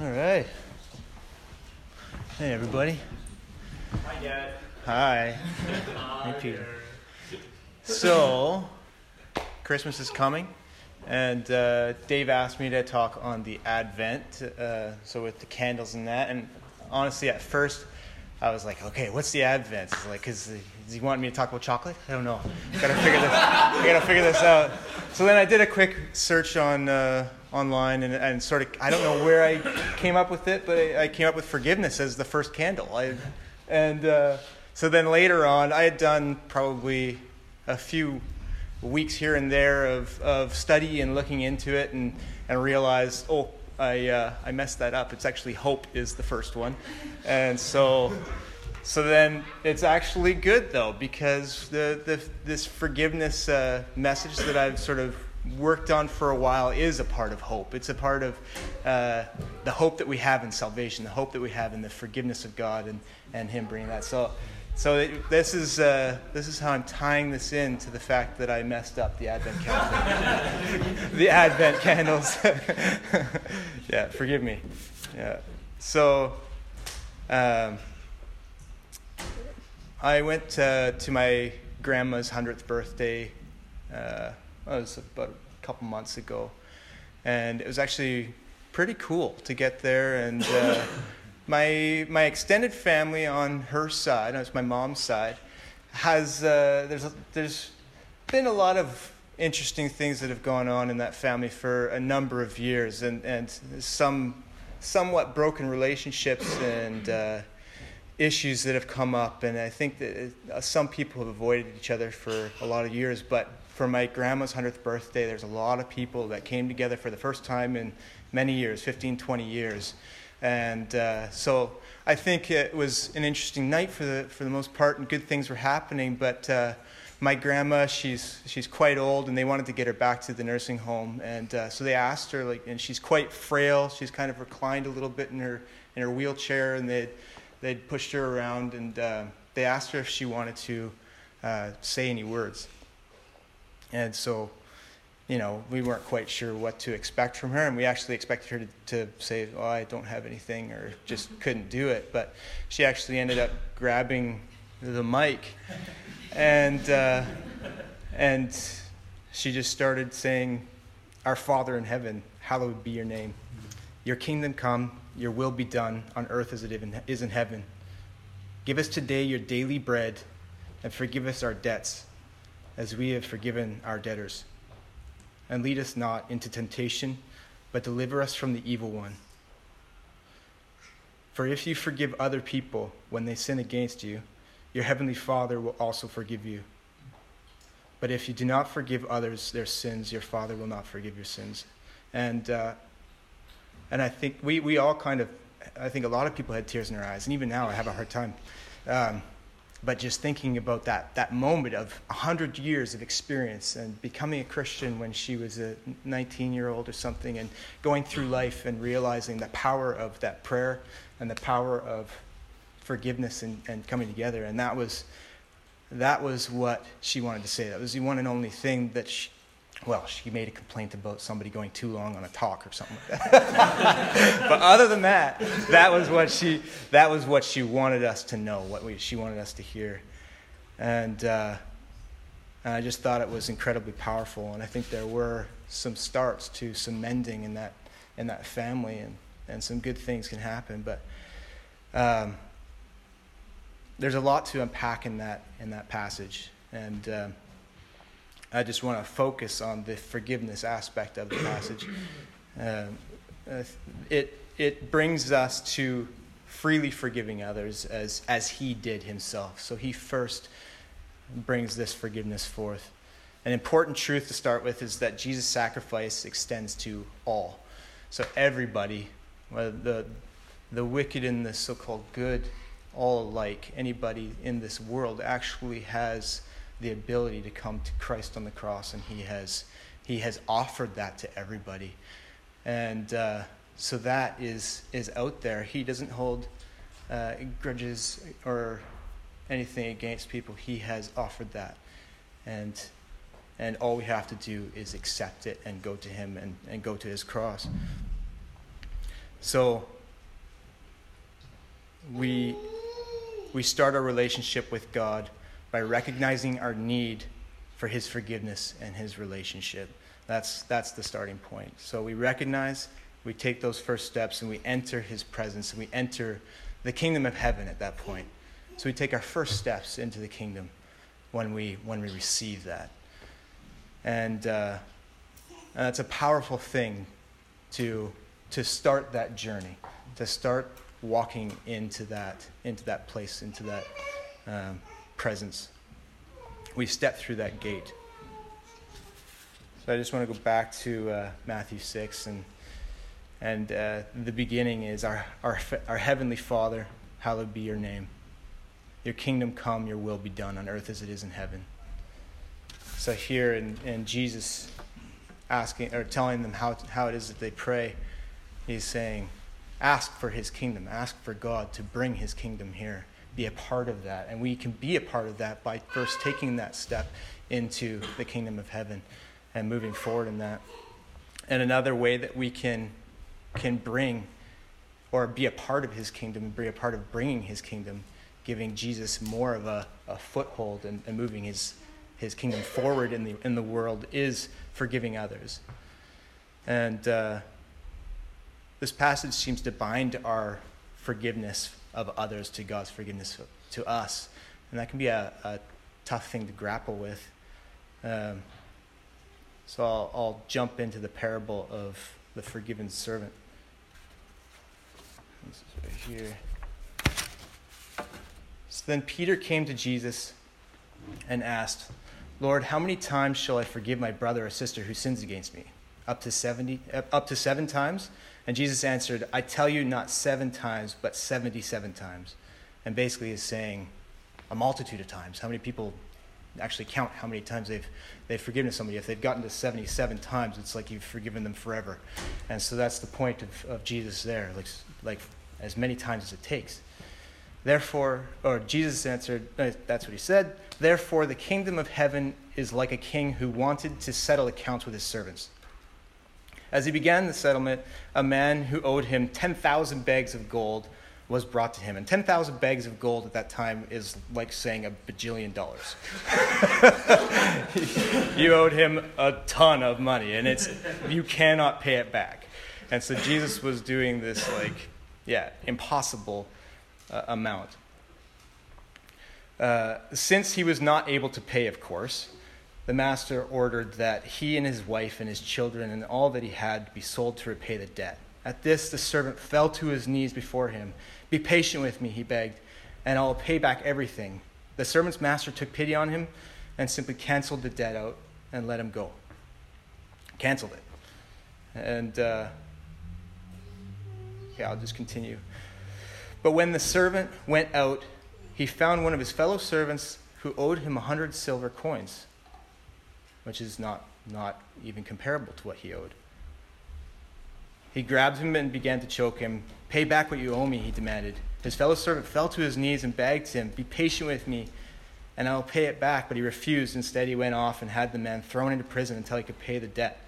All right. Hey, everybody. Hi, Dad. Hi. Hey, Peter. So, Christmas is coming, and uh, Dave asked me to talk on the Advent, uh, so with the candles and that. And honestly, at first, I was like, okay, what's the Advent? It's like, because does he want me to talk about chocolate? I don't know. I Gotta figure this. I gotta figure this out. So then I did a quick search on uh, online and, and sort of I don't know where I came up with it, but I, I came up with forgiveness as the first candle. I, and uh, so then later on, I had done probably a few weeks here and there of, of study and looking into it and, and realized, oh, I, uh, I messed that up. It's actually hope is the first one. And so, so then it's actually good though, because the, the, this forgiveness uh, message that I've sort of worked on for a while is a part of hope. It's a part of uh, the hope that we have in salvation, the hope that we have in the forgiveness of God and, and Him bringing that. So, so it, this is uh, this is how I'm tying this in to the fact that I messed up the Advent candles. the Advent candles. yeah, forgive me. Yeah. So, um, I went uh, to my grandma's hundredth birthday. Uh, it was about a couple months ago, and it was actually pretty cool to get there and. Uh, my my extended family on her side, it's my mom's side, has uh, there's a, there's been a lot of interesting things that have gone on in that family for a number of years, and and some somewhat broken relationships and uh, issues that have come up, and I think that uh, some people have avoided each other for a lot of years, but. For my grandma's 100th birthday, there's a lot of people that came together for the first time in many years 15, 20 years and uh, so I think it was an interesting night for the, for the most part, and good things were happening. But uh, my grandma, she's, she's quite old, and they wanted to get her back to the nursing home. And uh, so they asked her, like, and she's quite frail. She's kind of reclined a little bit in her, in her wheelchair, and they'd, they'd pushed her around. And uh, they asked her if she wanted to uh, say any words. And so you know, we weren't quite sure what to expect from her, and we actually expected her to, to say, "Oh, I don't have anything," or just couldn't do it. But she actually ended up grabbing the mic, and uh, and she just started saying, "Our Father in heaven, hallowed be your name. Your kingdom come. Your will be done on earth as it is in heaven. Give us today your daily bread, and forgive us our debts, as we have forgiven our debtors." and lead us not into temptation, but deliver us from the evil one. For if you forgive other people when they sin against you, your heavenly Father will also forgive you. But if you do not forgive others their sins, your Father will not forgive your sins. And, uh, and I think we, we all kind of, I think a lot of people had tears in their eyes, and even now I have a hard time. Um, but just thinking about that, that moment of 100 years of experience and becoming a Christian when she was a 19 year old or something, and going through life and realizing the power of that prayer and the power of forgiveness and, and coming together. And that was, that was what she wanted to say. That was the one and only thing that she, well, she made a complaint about somebody going too long on a talk or something like that. but other than that, that was what she that was what she wanted us to know, what we, she wanted us to hear, and, uh, and I just thought it was incredibly powerful. And I think there were some starts to some mending in that in that family, and and some good things can happen. But um, there's a lot to unpack in that in that passage, and. Um, I just want to focus on the forgiveness aspect of the passage. Um, it, it brings us to freely forgiving others as, as he did himself. So he first brings this forgiveness forth. An important truth to start with is that Jesus' sacrifice extends to all. So everybody, the, the wicked and the so called good, all alike, anybody in this world actually has the ability to come to Christ on the cross, and He has He has offered that to everybody, and uh, so that is is out there. He doesn't hold uh, grudges or anything against people. He has offered that, and and all we have to do is accept it and go to Him and, and go to His cross. So we we start our relationship with God by recognizing our need for his forgiveness and his relationship. That's that's the starting point. So we recognize, we take those first steps and we enter his presence and we enter the kingdom of heaven at that point. So we take our first steps into the kingdom when we when we receive that. And, uh, and that's a powerful thing to to start that journey, to start walking into that into that place, into that um, presence. We step through that gate. So I just want to go back to uh, Matthew six and and uh, the beginning is our, our our heavenly Father, hallowed be your name. Your kingdom come, your will be done on earth as it is in heaven. So here in, in Jesus asking or telling them how, how it is that they pray, he's saying, ask for his kingdom, ask for God to bring his kingdom here, be a part of that. And we can be a part of that by first taking that step into the kingdom of heaven and moving forward in that. And another way that we can, can bring or be a part of his kingdom and be a part of bringing his kingdom giving Jesus more of a, a foothold and, and, moving his, his kingdom forward in the, in the world is forgiving others. And uh, this passage seems to bind our forgiveness of others to God's forgiveness to us. And that can be a, a tough thing to grapple with. Um, so I'll, I'll jump into the parable of the forgiven servant. This is right here. So then Peter came to Jesus and asked, Lord, how many times shall I forgive my brother or sister who sins against me? Up to 70 up to 7 times? And Jesus answered, I tell you not 7 times, but 77 times. And basically is saying a multitude of times. How many people actually count how many times they've they've forgiven somebody. If they've gotten to 77 times, it's like you've forgiven them forever. And so that's the point of, of Jesus there, like like as many times as it takes. Therefore, or Jesus answered, uh, that's what he said. Therefore, the kingdom of heaven is like a king who wanted to settle accounts with his servants. As he began the settlement, a man who owed him 10,000 bags of gold was brought to him. And 10,000 bags of gold at that time is like saying a bajillion dollars. you owed him a ton of money, and it's, you cannot pay it back. And so Jesus was doing this, like, yeah, impossible uh, amount. Uh, since he was not able to pay, of course, the master ordered that he and his wife and his children and all that he had be sold to repay the debt. At this, the servant fell to his knees before him. Be patient with me, he begged, and I'll pay back everything. The servant's master took pity on him and simply canceled the debt out and let him go. Canceled it. And, uh, yeah, I'll just continue. But when the servant went out, he found one of his fellow servants who owed him a hundred silver coins, which is not, not even comparable to what he owed. He grabbed him and began to choke him. Pay back what you owe me, he demanded. His fellow servant fell to his knees and begged him, Be patient with me, and I will pay it back. But he refused. Instead, he went off and had the man thrown into prison until he could pay the debt.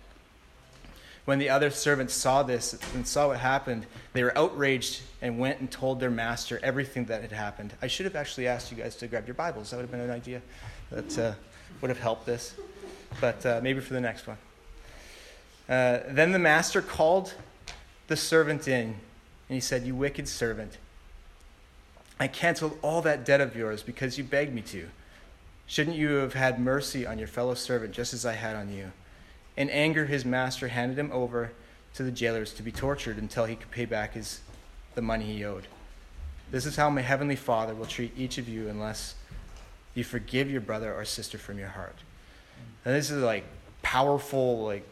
When the other servants saw this and saw what happened, they were outraged and went and told their master everything that had happened. I should have actually asked you guys to grab your Bibles. That would have been an idea that uh, would have helped this. But uh, maybe for the next one. Uh, then the master called the servant in, and he said, You wicked servant, I canceled all that debt of yours because you begged me to. Shouldn't you have had mercy on your fellow servant just as I had on you? In anger, his master handed him over to the jailers to be tortured until he could pay back his, the money he owed. This is how my heavenly Father will treat each of you unless you forgive your brother or sister from your heart. And this is like powerful, like,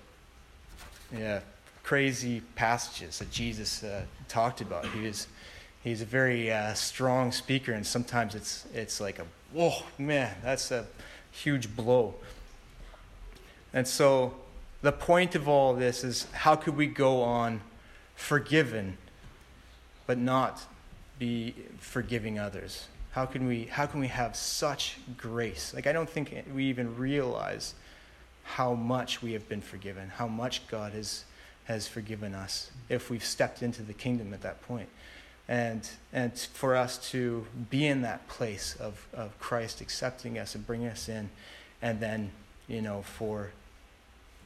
yeah, crazy passages that Jesus uh, talked about. He was, he's a very uh, strong speaker, and sometimes it's, it's like a, whoa, man, that's a huge blow. And so the point of all this is how could we go on forgiven but not be forgiving others how can we how can we have such grace like i don't think we even realize how much we have been forgiven how much god has has forgiven us if we've stepped into the kingdom at that point. And, and for us to be in that place of, of Christ accepting us and bringing us in, and then, you know, for,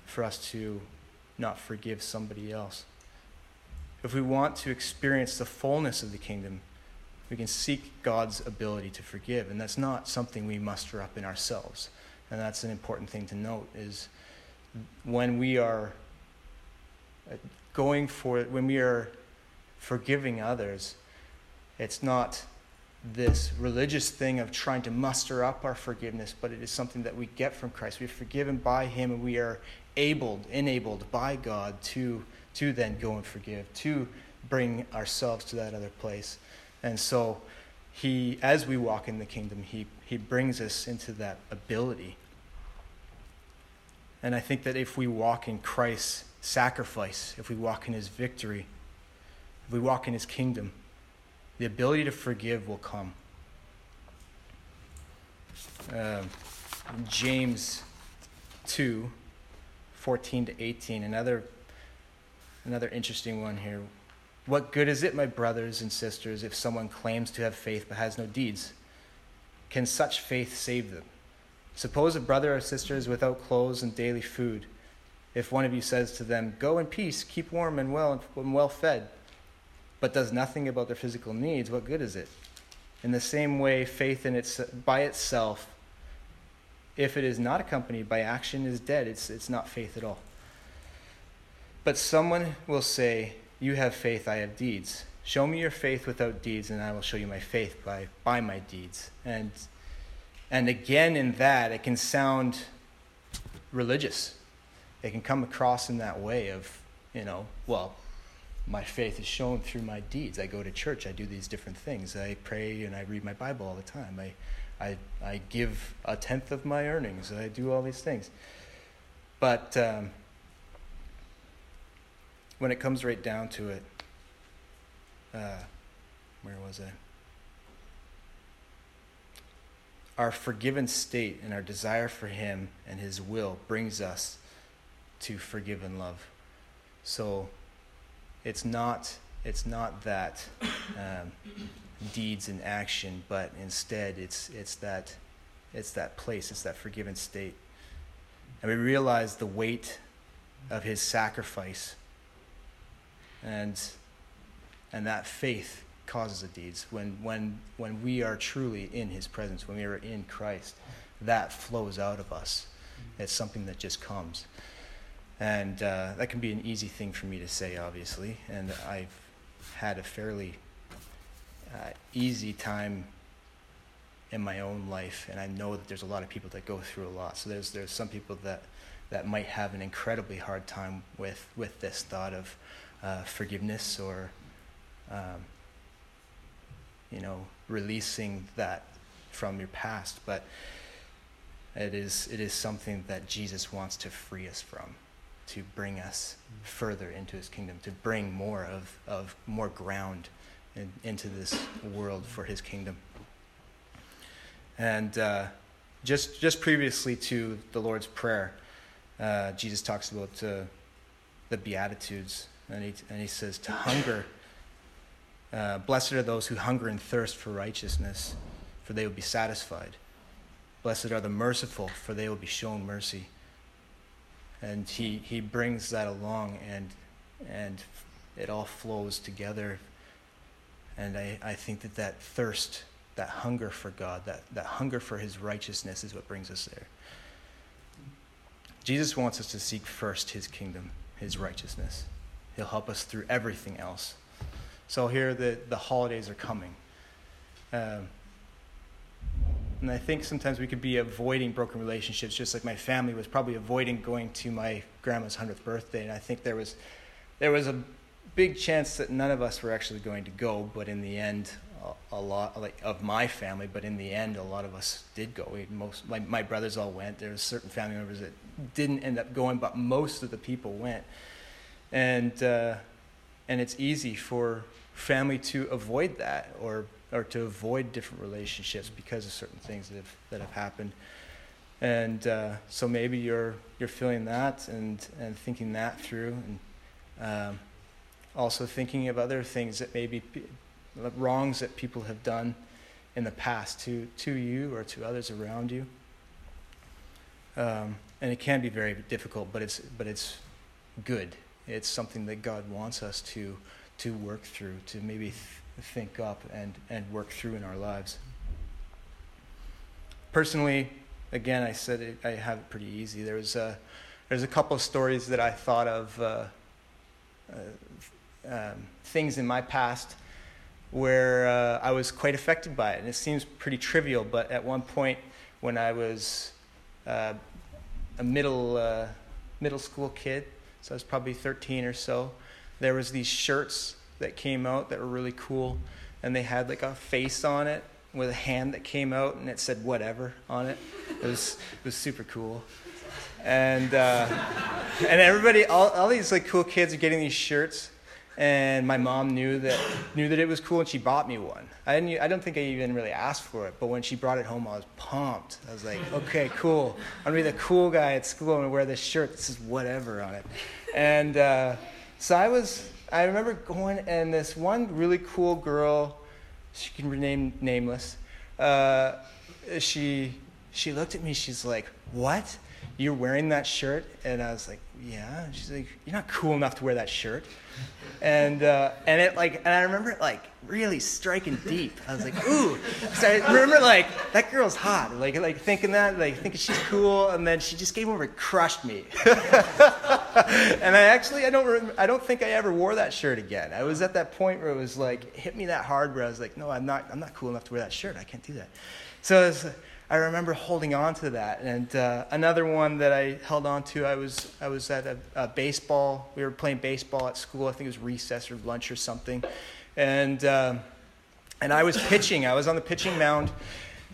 for us to not forgive somebody else. If we want to experience the fullness of the kingdom, we can seek God's ability to forgive, and that's not something we muster up in ourselves. And that's an important thing to note is when we are uh, going for when we are forgiving others, it's not this religious thing of trying to muster up our forgiveness, but it is something that we get from Christ. We're forgiven by Him, and we are abled, enabled by God to, to then go and forgive, to bring ourselves to that other place. And so, He, as we walk in the kingdom, He, he brings us into that ability. And I think that if we walk in Christ's sacrifice, if we walk in His victory, if we walk in His kingdom, the ability to forgive will come. Um, James 2 14 to 18, another, another interesting one here. What good is it, my brothers and sisters, if someone claims to have faith but has no deeds? Can such faith save them? Suppose a brother or sister is without clothes and daily food. If one of you says to them, Go in peace, keep warm and well and well fed, but does nothing about their physical needs, what good is it? In the same way, faith in its, by itself if it is not accompanied by action, is dead. It's, it's not faith at all. But someone will say, You have faith, I have deeds. Show me your faith without deeds, and I will show you my faith by, by my deeds. And, and again, in that, it can sound religious. It can come across in that way of, you know, well, my faith is shown through my deeds. I go to church, I do these different things. I pray and I read my Bible all the time. I, I, I give a tenth of my earnings. I do all these things. But um, when it comes right down to it, uh, where was I? Our forgiven state and our desire for Him and His will brings us to forgive and love. So it's not it's not that um, deeds and action, but instead it's, it's, that, it's that place, it's that forgiven state. And we realize the weight of his sacrifice. And, and that faith causes the deeds. When, when, when we are truly in his presence, when we are in Christ, that flows out of us. It's something that just comes. And uh, that can be an easy thing for me to say, obviously. And I've had a fairly uh, easy time in my own life, and I know that there's a lot of people that go through a lot. So there's there's some people that that might have an incredibly hard time with with this thought of uh, forgiveness or um, you know releasing that from your past, but it is it is something that Jesus wants to free us from to bring us further into his kingdom, to bring more of, of more ground in, into this world for his kingdom. And uh, just, just previously to the Lord's Prayer, uh, Jesus talks about uh, the Beatitudes, and he, and he says, To hunger, uh, blessed are those who hunger and thirst for righteousness, for they will be satisfied. Blessed are the merciful, for they will be shown mercy. And he, he brings that along, and, and it all flows together and I, I think that that thirst, that hunger for God, that, that hunger for his righteousness is what brings us there. Jesus wants us to seek first his kingdom, his righteousness. He'll help us through everything else. So here the, the holidays are coming. Um, and I think sometimes we could be avoiding broken relationships, just like my family was probably avoiding going to my grandma's 100th birthday. And I think there was, there was a big chance that none of us were actually going to go, but in the end, a, lot like of my family, but in the end, a lot of us did go. We, most my, my brothers all went. There were certain family members that didn't end up going, but most of the people went. And uh, and it's easy for family to avoid that or or to avoid different relationships because of certain things that have that have happened. And uh, so maybe you're you're feeling that and and thinking that through and Um, also thinking of other things that maybe wrongs that people have done in the past to, to you or to others around you. Um, and it can be very difficult, but it's, but it's good. It's something that God wants us to, to work through, to maybe th- think up and, and work through in our lives. Personally, again, I said it, I have it pretty easy. There was a, there's a couple of stories that I thought of, uh, uh, um, things in my past where uh, I was quite affected by it. And it seems pretty trivial, but at one point when I was uh, a middle, uh, middle school kid, so I was probably 13 or so, there was these shirts that came out that were really cool, and they had like a face on it with a hand that came out, and it said whatever on it. It was, it was super cool. And, uh, and everybody, all, all these like cool kids are getting these shirts, and my mom knew that knew that it was cool and she bought me one. I didn't I don't think I even really asked for it, but when she brought it home I was pumped. I was like, "Okay, cool. I'm to be the cool guy at school. I'm to wear this shirt. This is whatever on it." And uh, so I was I remember going and this one really cool girl, she can rename nameless. Uh, she she looked at me. She's like, "What? You're wearing that shirt?" And I was like, "Yeah." She's like, "You're not cool enough to wear that shirt." and uh, and it like and I remember it like really striking deep. I was like, ooh. So I remember like that girl's hot. Like like thinking that, like thinking she's cool, and then she just came over and crushed me. and I actually I don't rem- I don't think I ever wore that shirt again. I was at that point where it was like hit me that hard where I was like, no, I'm not I'm not cool enough to wear that shirt. I can't do that. So was, I remember holding on to that. And uh, another one that I held on to, I was, I was at a, a, baseball. We were playing baseball at school. I think it was recess or lunch or something. And, uh, and I was pitching. I was on the pitching mound.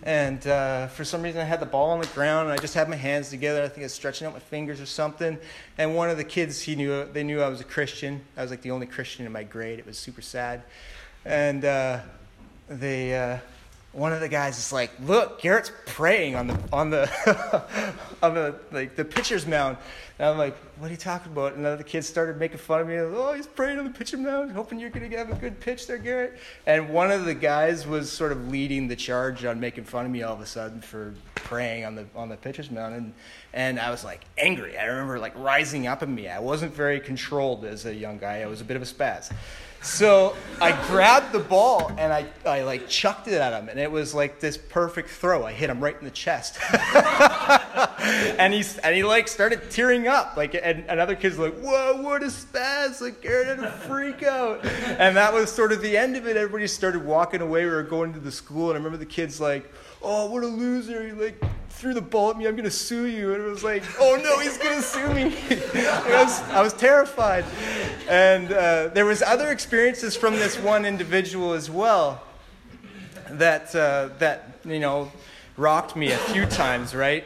And uh, for some reason, I had the ball on the ground, and I just had my hands together. I think I was stretching out my fingers or something. And one of the kids, he knew they knew I was a Christian. I was like the only Christian in my grade. It was super sad. And uh, they uh, one of the guys is like, "Look, Garrett's praying on the on the on the like the pitcher's mound." And I'm like, "What are you talking about?" And then the kids started making fun of me. oh, he's praying on the pitcher mound, hoping you're going to have a good pitch there, Garrett. And one of the guys was sort of leading the charge on making fun of me all of a sudden for praying on the on the pitcher's mound, and and I was like angry. I remember like rising up in me. I wasn't very controlled as a young guy. I was a bit of a spaz. So I grabbed the ball and I, I like chucked it at him, and it was like this perfect throw. I hit him right in the chest, and he and he like started tearing up. Like, and another kid's like, "Whoa, what a spaz!" Like, Garrett had a freak out, and that was sort of the end of it. Everybody started walking away. We were going to the school, and I remember the kids like, "Oh, what a loser!" He like threw the ball at me. I'm to sue you. And it was like, oh no, he's to sue me. I, was, I was terrified. And uh, there was other experiences from this one individual as well that, uh, that, you know, rocked me a few times, right?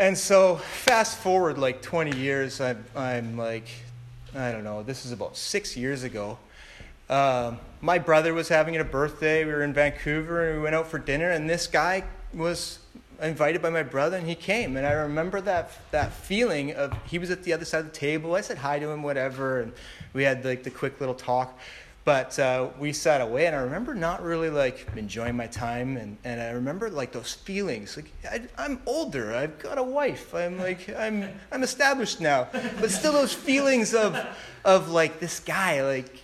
And so fast forward like 20 years, I'm, I'm like, I don't know, this is about six years ago. Uh, my brother was having a birthday. We were in Vancouver and we went out for dinner, and this guy was invited by my brother and he came and i remember that that feeling of he was at the other side of the table i said hi to him whatever and we had like the quick little talk but uh, we sat away and i remember not really like enjoying my time and, and i remember like those feelings like I, am older i've got a wife i'm like i'm i'm established now but still those feelings of of like this guy like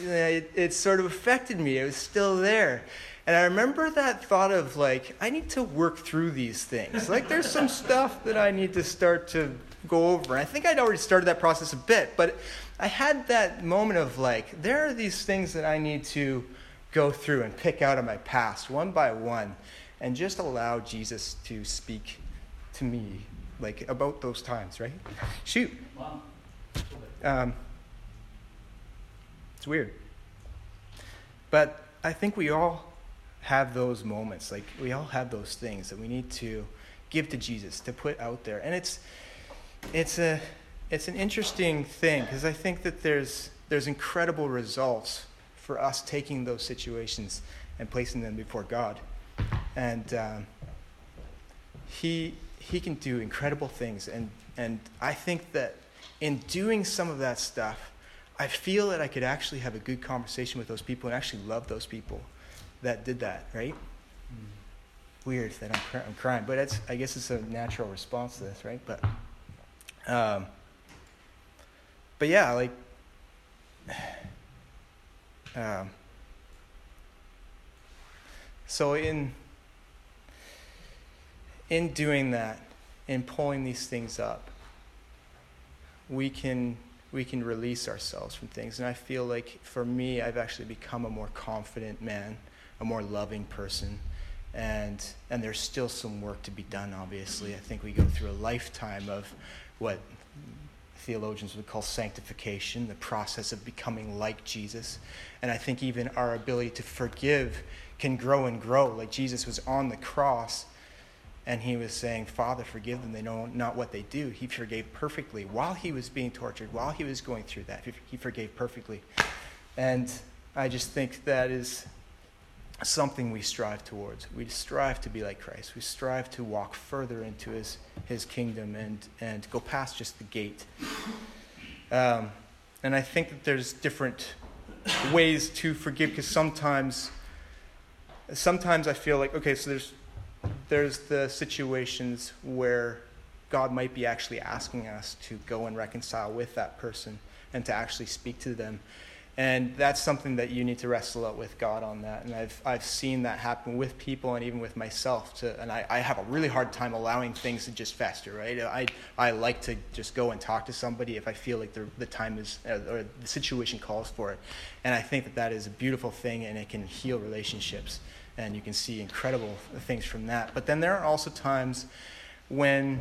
it, it sort of affected me it was still there and I remember that thought of like, I need to work through these things. Like, there's some stuff that I need to start to go over. I think I'd already started that process a bit, but I had that moment of like, there are these things that I need to go through and pick out of my past one by one and just allow Jesus to speak to me like about those times, right? Shoot. Um, it's weird. But I think we all have those moments. Like we all have those things that we need to give to Jesus, to put out there. And it's it's a it's an interesting thing because I think that there's there's incredible results for us taking those situations and placing them before God. And um, he he can do incredible things and and I think that in doing some of that stuff I feel that I could actually have a good conversation with those people and actually love those people that did that, right? Mm. Weird that I'm, I'm crying, but it's, I guess it's a natural response to this, right? But, um, but yeah, like, um, so in in doing that, in pulling these things up, we can we can release ourselves from things. And I feel like for me, I've actually become a more confident man, a more loving person. And, and there's still some work to be done, obviously. I think we go through a lifetime of what theologians would call sanctification, the process of becoming like Jesus. And I think even our ability to forgive can grow and grow. Like Jesus was on the cross and he was saying, Father, forgive them. They know not what they do. He forgave perfectly. While he was being tortured, while he was going through that, he forgave perfectly. And I just think that is something we strive towards. We strive to be like Christ. We strive to walk further into his, his kingdom and, and go past just the gate. Um, and I think that there's different ways to forgive because sometimes sometimes I feel like okay, so there's there's the situations where God might be actually asking us to go and reconcile with that person and to actually speak to them. And that's something that you need to wrestle out with God on that. And I've, I've seen that happen with people and even with myself. To, and I, I have a really hard time allowing things to just fester, right? I, I like to just go and talk to somebody if I feel like the, the time is, uh, or the situation calls for it. And I think that that is a beautiful thing and it can heal relationships and you can see incredible things from that. But then there are also times when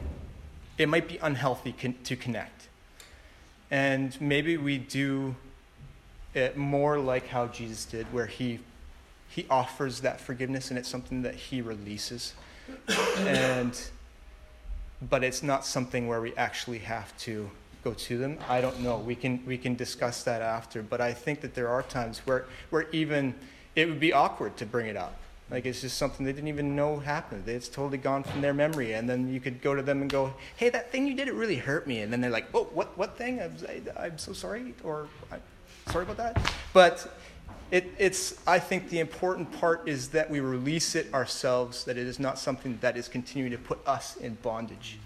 it might be unhealthy con- to connect. And maybe we do it more like how Jesus did, where he, he offers that forgiveness and it's something that he releases. and, but it's not something where we actually have to go to them. I don't know. We can, we can discuss that after. But I think that there are times where, where even it would be awkward to bring it up like it's just something they didn't even know happened. It's totally gone from their memory. And then you could go to them and go, "Hey, that thing you did it really hurt me." And then they're like, "Oh, what what thing? I'm, I'm so sorry," or "I'm sorry about that." But it, it's I think the important part is that we release it ourselves. That it is not something that is continuing to put us in bondage,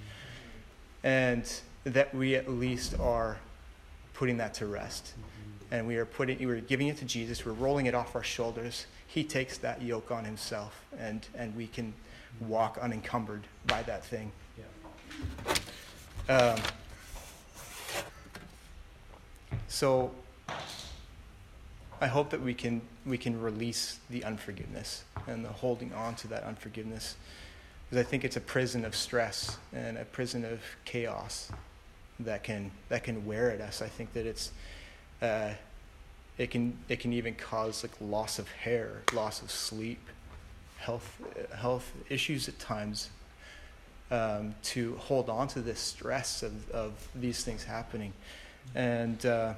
and that we at least are putting that to rest. And we are putting, we're giving it to Jesus. We're rolling it off our shoulders he takes that yoke on himself, and, and we can walk unencumbered by that thing. Yeah. Um, so I hope that we can we can release the unforgiveness and the holding on to that unforgiveness, because I think it's a prison of stress and a prison of chaos that can that can wear at us. I think that it's uh, it can it can even cause like loss of hair, loss of sleep, health health issues at times. Um, to hold on to this stress of, of these things happening, and uh,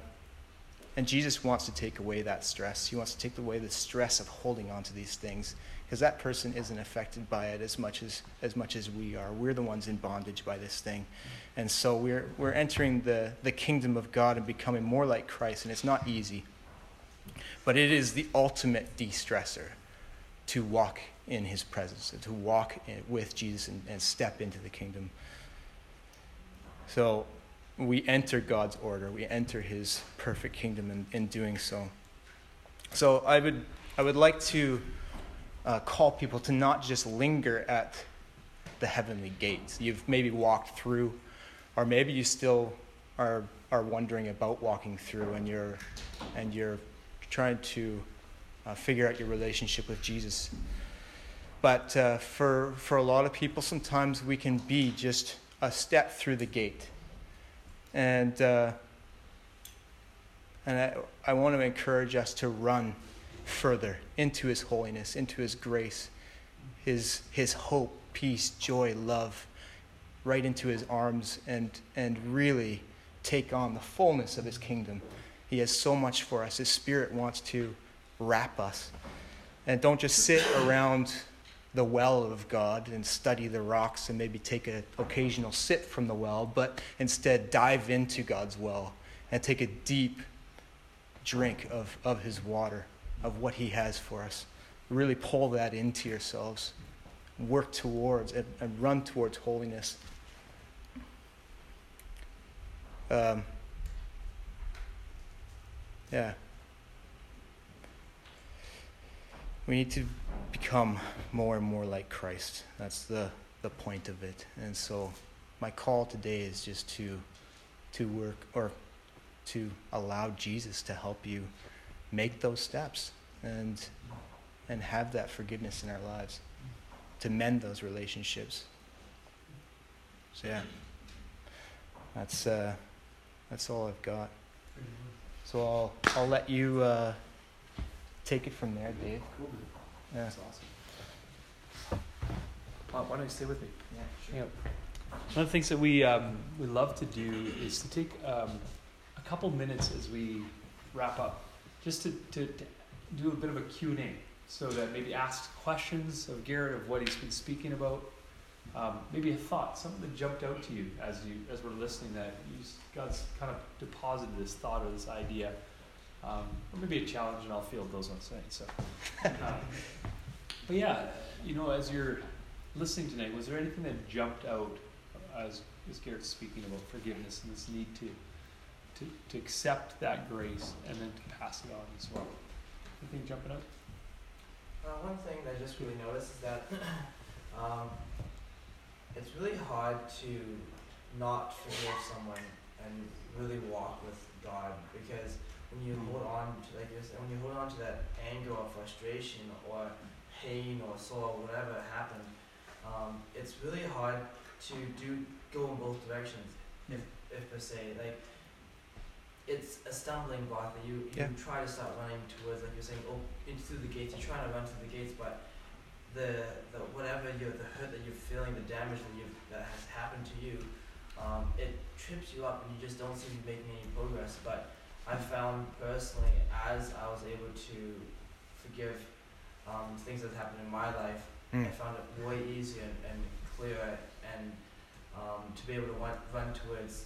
and Jesus wants to take away that stress. He wants to take away the stress of holding on to these things because that person isn't affected by it as much as as much as we are. We're the ones in bondage by this thing, and so we're we're entering the the kingdom of God and becoming more like Christ, and it's not easy. But it is the ultimate de stressor to walk in his presence, to walk in, with Jesus and, and step into the kingdom. So we enter God's order, we enter his perfect kingdom in, in doing so. So I would, I would like to uh, call people to not just linger at the heavenly gates. You've maybe walked through, or maybe you still are, are wondering about walking through and you're, and you're trying to uh, figure out your relationship with Jesus. But uh, for, for a lot of people, sometimes we can be just a step through the gate. And, uh, and I, I want to encourage us to run further into His holiness, into His grace, His, his hope, peace, joy, love, right into His arms, and, and really take on the fullness of His kingdom. He has so much for us. His Spirit wants to wrap us. And don't just sit around the well of God and study the rocks and maybe take an occasional sip from the well, but instead dive into God's well and take a deep drink of, of His water, of what He has for us. Really pull that into yourselves. Work towards and, and run towards holiness. Um, yeah. We need to become more and more like Christ. That's the, the point of it. And so my call today is just to to work or to allow Jesus to help you make those steps and and have that forgiveness in our lives to mend those relationships. So yeah. That's uh that's all I've got. So I'll I'll let you uh, take it from there, Dave. Cool. Yeah. That's awesome. Why don't you stay with me? Yeah, out. One of the things that we um, we love to do is to take um, a couple minutes as we wrap up, just to, to, to do a bit of a Q&A, so that maybe ask questions of Garrett of what he's been speaking about, um, maybe a thought, something that jumped out to you as you as we're listening that you God's kind of deposited this thought or this idea, um, or maybe a challenge, and I'll field those on site. So, um, but yeah, you know, as you're listening tonight, was there anything that jumped out as as Garrett's speaking about forgiveness and this need to to to accept that grace and then to pass it on as well? Anything jumping out? Uh, one thing that I just really noticed is that um, it's really hard to not forgive someone and really walk with God because when you hold on to like this, when you hold on to that anger or frustration or pain or sorrow, whatever happened, um, it's really hard to do go in both directions. If if per se like it's a stumbling block that you, you Yeah. try to start running towards like you're saying oh into through the gates you're trying to run through the gates but the the whatever you the hurt that you're feeling the damage that you that has happened to you um, it trips you up and you just don't seem to be making any progress but I found personally as I was able to forgive um, things that happened in my life I Mm. found it way easier and, clearer and um, to be able to run, run towards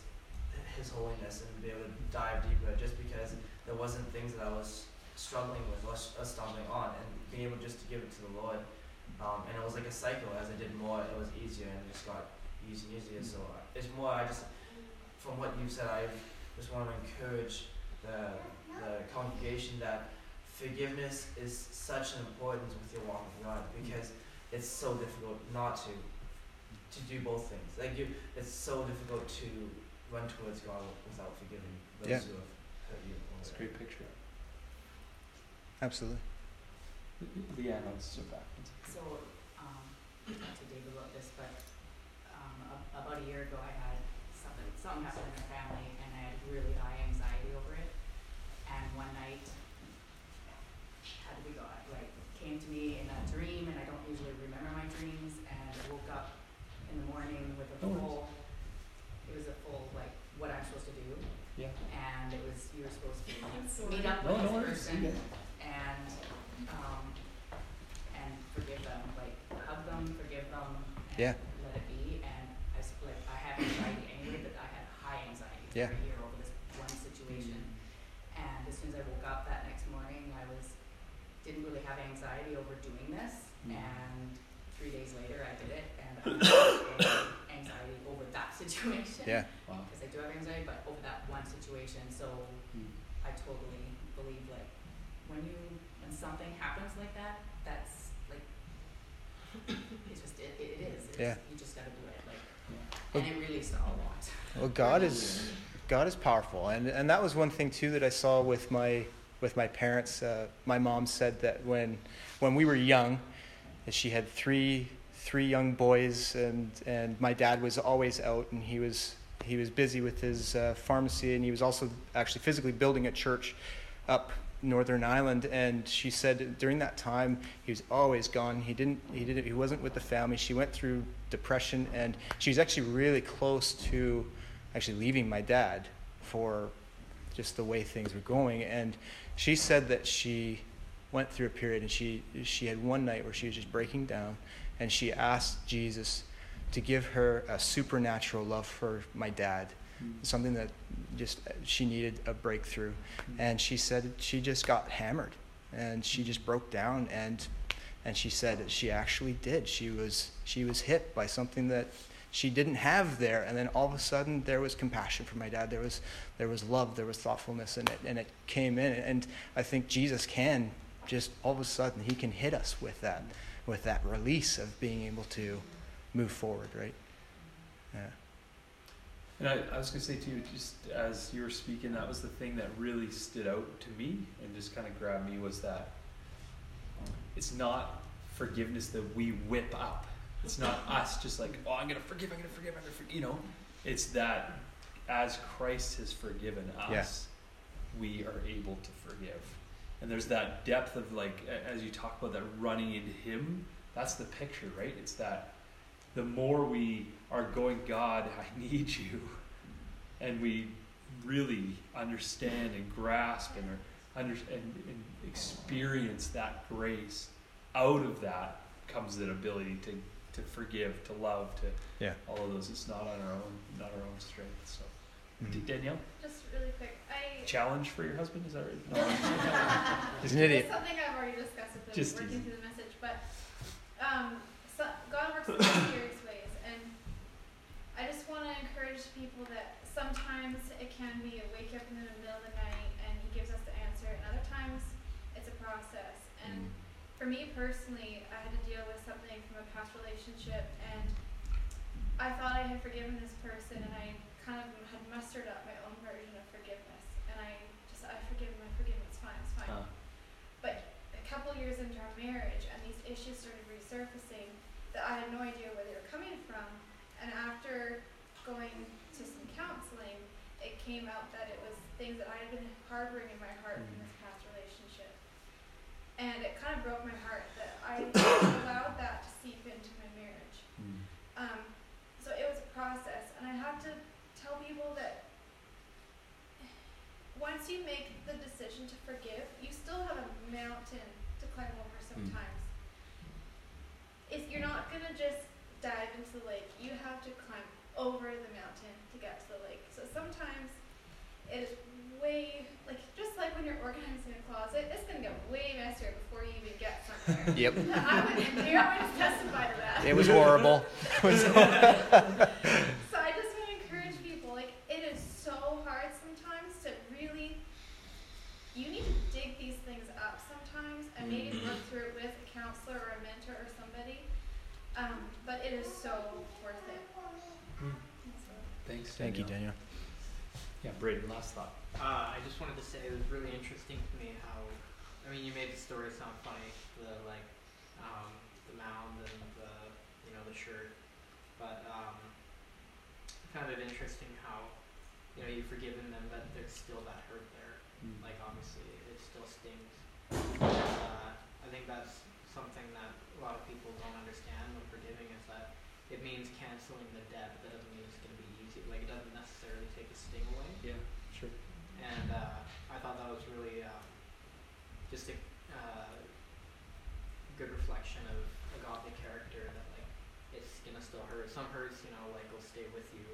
His holiness and be able to dive deeper just because there wasn't things that I was struggling with or, or stumbling on and being able just to give it to the Lord. Um, and it was like a cycle. As I did more, it was easier and it just got easier and easier. So uh, it's more, I just, from what you said, I just want to encourage the, the congregation that forgiveness is such an importance with your walk with God because it's so difficult not to to do both things. Like you, it's so difficult to run towards God without forgiving those Yeah. who have hurt you. or It's a great picture. Absolutely. Leanne, let's sit back. So, um, not to dig about this, but, um, a- about a year ago, I had something, something happened in my family, and I had really high anxiety over it. And one night, how did we go, like, came to me in a dream, and I don't usually remember my dreams, and I woke up in the morning with a No worries. full, it was a full, like, what I'm supposed to do, Yeah. and it was, you were supposed to meet up No, with no this worries. You person get it. and um and forgive them, like hug them, forgive them and Yeah. let it be and I split I had anxiety anyway, but I had high anxiety for Yeah. a year over this one situation. And as soon as I woke up that next morning I was didn't really have anxiety over doing this Mm. and three days later I did it and I had anxiety over that situation. Yeah. Wow. Because I do have anxiety, but over that one situation, so Mm. I totally believe like when you when something happens like that, that's like it's just it, it is. It's, Yeah. You just gotta do it like Yeah. and it really saw a lot. Well, God is God is powerful, and and that was one thing too that I saw with my with my parents. Uh, my mom said that when when we were young, that she had three three young boys, and and my dad was always out, and he was he was busy with his uh, pharmacy, and he was also actually physically building a church up Northern Ireland. And she said during that time he was always gone. He didn't he didn't he wasn't with the family. She went through depression, and she was actually really close to actually leaving my dad for just the way things were going. And she said that she went through a period, and she she had one night where she was just breaking down, and she asked Jesus to give her a supernatural love for my dad, Mm-hmm. something that just uh, she needed a breakthrough. Mm-hmm. And she said she just got hammered and she just broke down and and she said she actually did. She was she was hit by something that she didn't have there. And then all of a sudden there was compassion for my dad. There was there was love. There was thoughtfulness in it and it came in. And i think jesus can just all of a sudden he can hit us with that with that release of being able to move forward right? Yeah And I, I was going to say to you, just as you were speaking, that was the thing that really stood out to me and just kind of grabbed me was that it's not forgiveness that we whip up. It's not us just like, oh, I'm going to forgive, I'm going to forgive, I'm going to forgive. You know, it's that as Christ has forgiven us, we are able to forgive. And there's that depth of like, as you talk about that running into Him, that's the picture, right? It's that the more we are going, God, I need you, and we really understand and grasp and are under, and, and experience that grace, out of that comes that ability to, to forgive, to love, to Yeah. all of those. It's not on our own, not our own strength. So, D- Mhm. Danielle, Just really quick, I. challenge for your husband is that right? No. he's an idiot It's something I've already discussed with them, Just working easy. through the message, but, um, so, God works in mysterious ways, and I just wanna encourage people that sometimes it can be a wake up in the middle of the night and He gives us the answer, and other times it's a process, and for me personally, I had to deal with something from a past relationship, and I thought I had forgiven this person, and I kind of had mustered up my own version of forgiveness, and I just I forgive him, I forgive him, it's fine, it's fine. Uh, But a couple years into our marriage, and these issues started resurfacing that I had no idea where they were coming from, and after going to some counseling, it came out that it was things that I had been harboring in my heart from this past relationship. And it kind of broke my heart that I allowed that to seep into my marriage. mm, Um, so it was a process, and I have to tell people that once you make the decision to forgive, you still have a mountain to climb over sometimes. If you're not gonna just dive into the lake, you have to climb over the mountain to get to the lake. So sometimes it is way like just like when you're organizing a closet, it's gonna get way messier before you even get somewhere. yep I would, Darren would testify to that. it was horrible It was So I just want to encourage people, like it is so hard sometimes to really you need to dig these things up sometimes and maybe work through it with a counselor or a mentor or somebody. Um, but it is so worth it. Mm. So, thanks. thank you daniel Yeah, Braden. Last thought. Uh, I just wanted to say it was really interesting to me how, I mean, you made the story sound funny, the like, um, the mound and the, you know, the shirt, but um, found it interesting how, you know, you've forgiven them, but there's still that hurt there. Mm. Like obviously, it still stings. And, uh, I think that's something that a lot of people don't understand when forgiving is that it means canceling the debt, but that doesn't mean it's going to be easy. Like it doesn't necessarily take the sting away. Yeah, sure. And uh, I thought that was really um, just a uh, good reflection of agape character that like it's gonna still hurt. Some hurts, you know, like will stay with you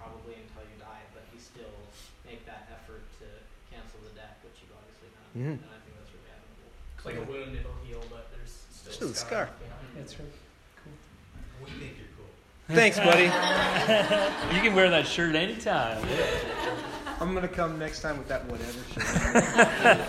probably until you die, but you still make that effort to cancel the debt, which you've obviously done. Mhm. And I think that's really admirable. It's like a wound, it'll heal, but there's still, Still a a scar. scar. behind. That's right. Cool. We think you're cool. Thanks buddy You can wear that shirt anytime. i'm gonna come next time with that whatever shirt